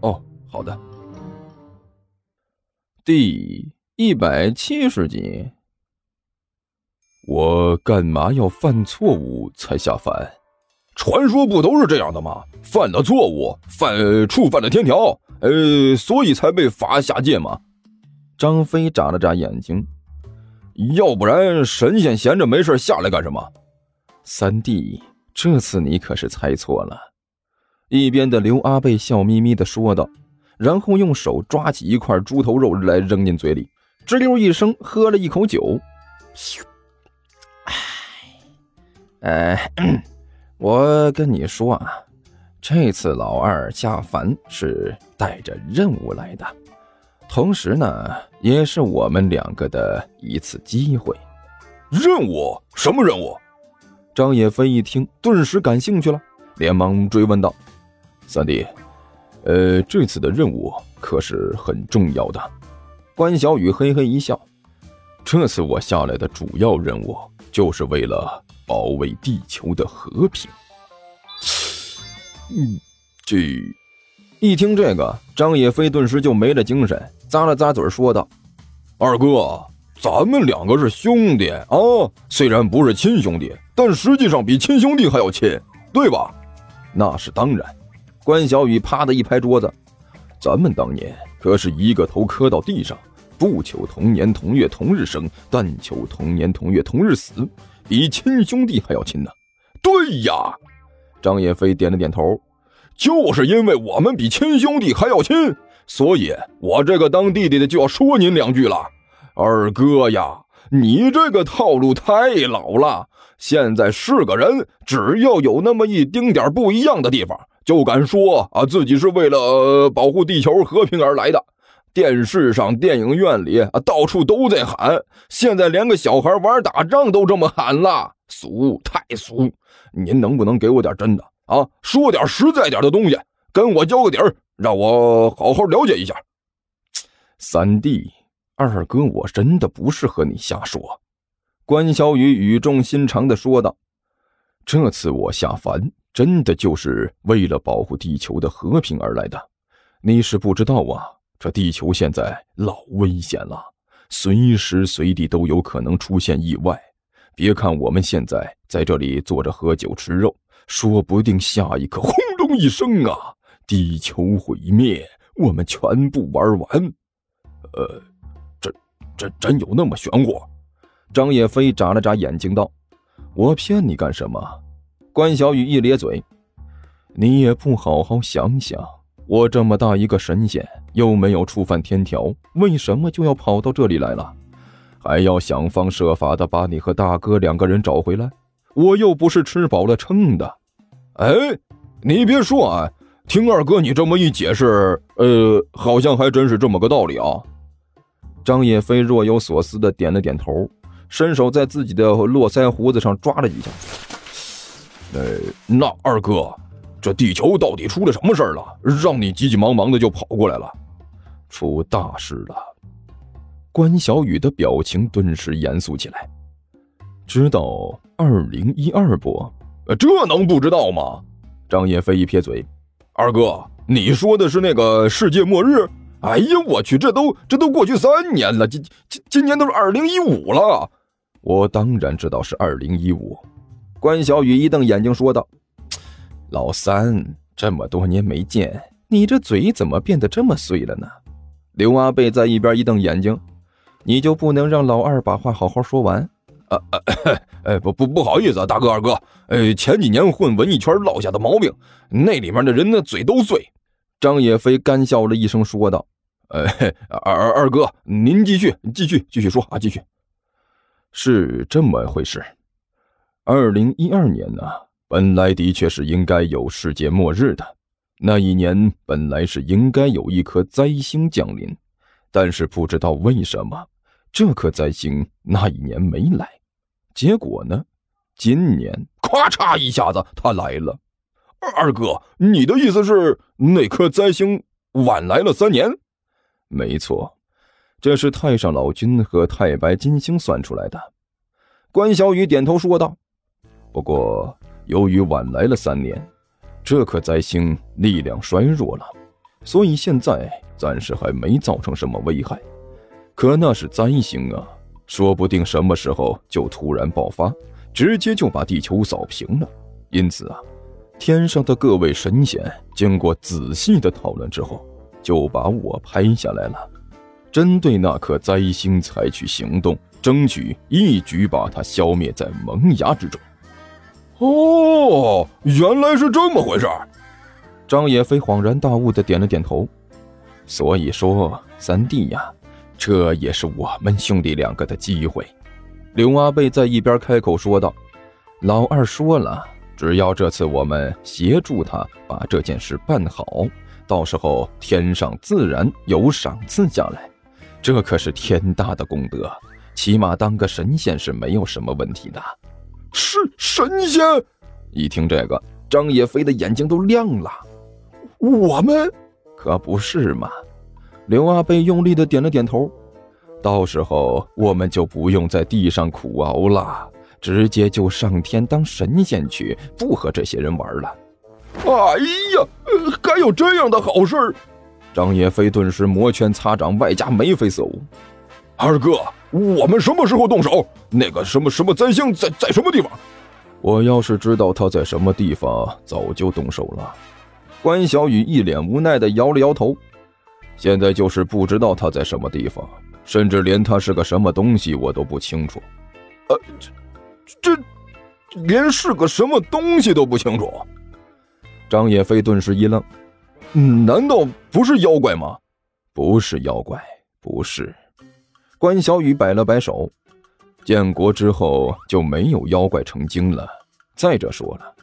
哦，好的。第一百七十集。我干嘛要犯错误才下凡？传说不都是这样的吗？犯了错误，犯触犯了天条，呃，所以才被罚下界吗？张飞眨了眨眼睛，要不然神仙闲着没事下来干什么？三弟，这次你可是猜错了。一边的刘阿贝笑眯眯的说道，然后用手抓起一块猪头肉来扔进嘴里，吱溜一声喝了一口酒。哎，我跟你说啊，这次老二下凡是带着任务来的，同时呢，也是我们两个的一次机会。任务？什么任务？张野飞一听，顿时感兴趣了，连忙追问道：“三弟，呃，这次的任务可是很重要的。”关小雨嘿嘿一笑：“这次我下来的主要任务，就是为了……”保卫地球的和平。嗯，这一听这个，张野飞顿时就没了精神，咂了咂嘴，说道：“二哥，咱们两个是兄弟啊，虽然不是亲兄弟，但实际上比亲兄弟还要亲，对吧？”那是当然。关小雨啪的一拍桌子：“咱们当年可是一个头磕到地上，不求同年同月同日生，但求同年同月同日死。”比亲兄弟还要亲呢，对呀，张叶飞点了点头，就是因为我们比亲兄弟还要亲，所以我这个当弟弟的就要说您两句了，二哥呀，你这个套路太老了，现在是个人，只要有那么一丁点不一样的地方，就敢说啊自己是为了保护地球和平而来的。电视上、电影院里啊，到处都在喊。现在连个小孩玩打仗都这么喊了，俗，太俗！您能不能给我点真的啊？说点实在点的东西，跟我交个底儿，让我好好了解一下。三弟，二哥，我真的不是和你瞎说。”关小雨语重心长的说道，“这次我下凡，真的就是为了保护地球的和平而来的。你是不知道啊。”这地球现在老危险了，随时随地都有可能出现意外。别看我们现在在这里坐着喝酒吃肉，说不定下一刻轰隆一声啊，地球毁灭，我们全部玩完。呃，这这真有那么玄乎？张野飞眨了眨眼睛道：“我骗你干什么？”关小雨一咧嘴：“你也不好好想想。”我这么大一个神仙，又没有触犯天条，为什么就要跑到这里来了？还要想方设法的把你和大哥两个人找回来？我又不是吃饱了撑的。哎，你别说啊，听二哥你这么一解释，呃，好像还真是这么个道理啊。张野飞若有所思的点了点头，伸手在自己的络腮胡子上抓了一下。呃，那二哥。这地球到底出了什么事儿了？让你急急忙忙的就跑过来了，出大事了！关小雨的表情顿时严肃起来。知道二零一二不？这能不知道吗？张叶飞一撇嘴：“二哥，你说的是那个世界末日？哎呀，我去，这都这都过去三年了，今今今年都是二零一五了。我当然知道是二零一五。”关小雨一瞪眼睛说道。老三，这么多年没见，你这嘴怎么变得这么碎了呢？刘阿贝在一边一瞪眼睛，你就不能让老二把话好好说完？啊啊，哎，不不不好意思啊，大哥二哥，呃，前几年混文艺圈落下的毛病，那里面的人的嘴都碎。张野飞干笑了一声，说道：“呃，二二二哥，您继续继续继续说啊，继续。是这么回事。二零一二年呢？”本来的确是应该有世界末日的，那一年本来是应该有一颗灾星降临，但是不知道为什么，这颗灾星那一年没来。结果呢，今年咔嚓一下子他来了。二哥，你的意思是那颗灾星晚来了三年？没错，这是太上老君和太白金星算出来的。关小雨点头说道：“不过，由于晚来了三年，这颗灾星力量衰弱了，所以现在暂时还没造成什么危害。可那是灾星啊，说不定什么时候就突然爆发，直接就把地球扫平了。因此啊。”天上的各位神仙经过仔细的讨论之后，就把我拍下来了，针对那颗灾星采取行动，争取一举把它消灭在萌芽之中。哦，原来是这么回事张野飞恍然大悟的点了点头。所以说，三弟呀，这也是我们兄弟两个的机会。刘阿贝在一边开口说道：“老二说了。”只要这次我们协助他把这件事办好，到时候天上自然有赏赐下来。这可是天大的功德，起码当个神仙是没有什么问题的。是神仙？一听这个，张野飞的眼睛都亮了。我们可不是嘛？刘阿贝用力的点了点头。到时候我们就不用在地上苦熬了。直接就上天当神仙去，不和这些人玩了。哎呀，还有这样的好事张野飞顿时摩拳擦掌，外加眉飞色舞。二哥，我们什么时候动手？那个什么什么灾星在在什么地方？我要是知道他在什么地方，早就动手了。关小雨一脸无奈的摇了摇头。现在就是不知道他在什么地方，甚至连他是个什么东西我都不清楚。呃，这。这连是个什么东西都不清楚。张野飞顿时一愣：“难道不是妖怪吗？”“不是妖怪，不是。”关小雨摆了摆手：“建国之后就没有妖怪成精了。再者说了，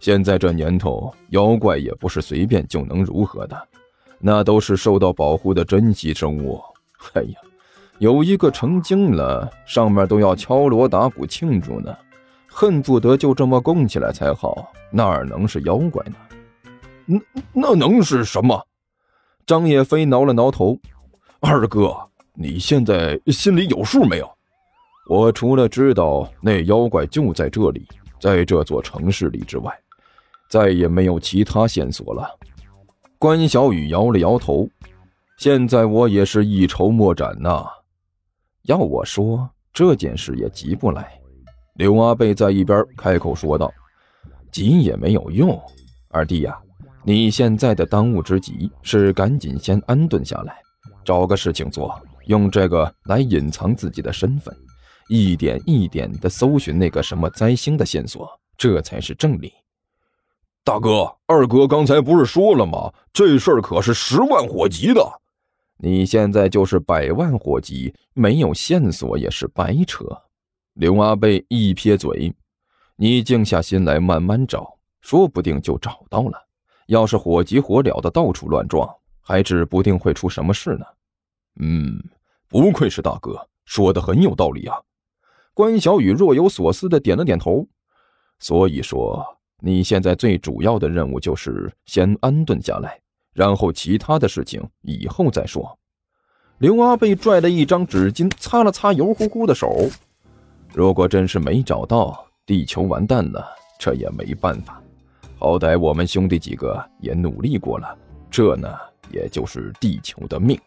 现在这年头，妖怪也不是随便就能如何的，那都是受到保护的珍稀生物。哎呀！”有一个成精了，上面都要敲锣打鼓庆祝呢，恨不得就这么供起来才好，哪能是妖怪呢？那那能是什么？张叶飞挠了挠头，二哥，你现在心里有数没有？我除了知道那妖怪就在这里，在这座城市里之外，再也没有其他线索了。关小雨摇了摇头，现在我也是一筹莫展呐。要我说，这件事也急不来。刘阿贝在一边开口说道：“急也没有用，二弟呀，你现在的当务之急是赶紧先安顿下来，找个事情做，用这个来隐藏自己的身份，一点一点的搜寻那个什么灾星的线索，这才是正理。”大哥，二哥刚才不是说了吗？这事儿可是十万火急的。你现在就是百万火急，没有线索也是白扯。刘阿贝一撇嘴：“你静下心来慢慢找，说不定就找到了。要是火急火燎的到处乱撞，还指不定会出什么事呢。”嗯，不愧是大哥，说的很有道理啊。关小雨若有所思的点了点头。所以说，你现在最主要的任务就是先安顿下来。然后其他的事情以后再说。刘阿贝拽了一张纸巾，擦了擦油乎乎的手。如果真是没找到，地球完蛋了，这也没办法。好歹我们兄弟几个也努力过了，这呢，也就是地球的命。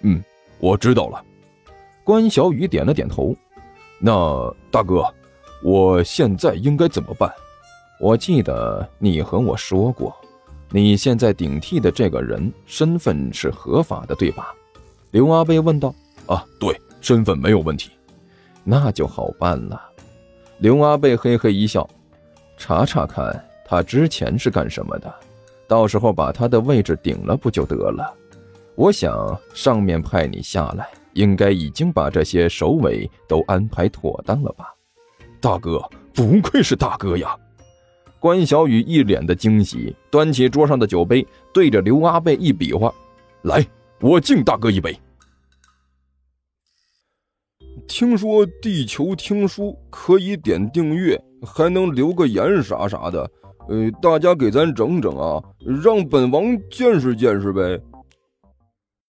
嗯，我知道了。关小雨点了点头。那大哥，我现在应该怎么办？我记得你和我说过。你现在顶替的这个人身份是合法的，对吧？刘阿贝问道。啊，对，身份没有问题，那就好办了。刘阿贝嘿嘿一笑，查查看他之前是干什么的，到时候把他的位置顶了不就得了？我想上面派你下来，应该已经把这些首尾都安排妥当了吧？大哥，不愧是大哥呀！关小雨一脸的惊喜，端起桌上的酒杯，对着刘阿贝一比划：“来，我敬大哥一杯。”听说地球听书可以点订阅，还能留个言啥啥的，呃，大家给咱整整啊，让本王见识见识呗。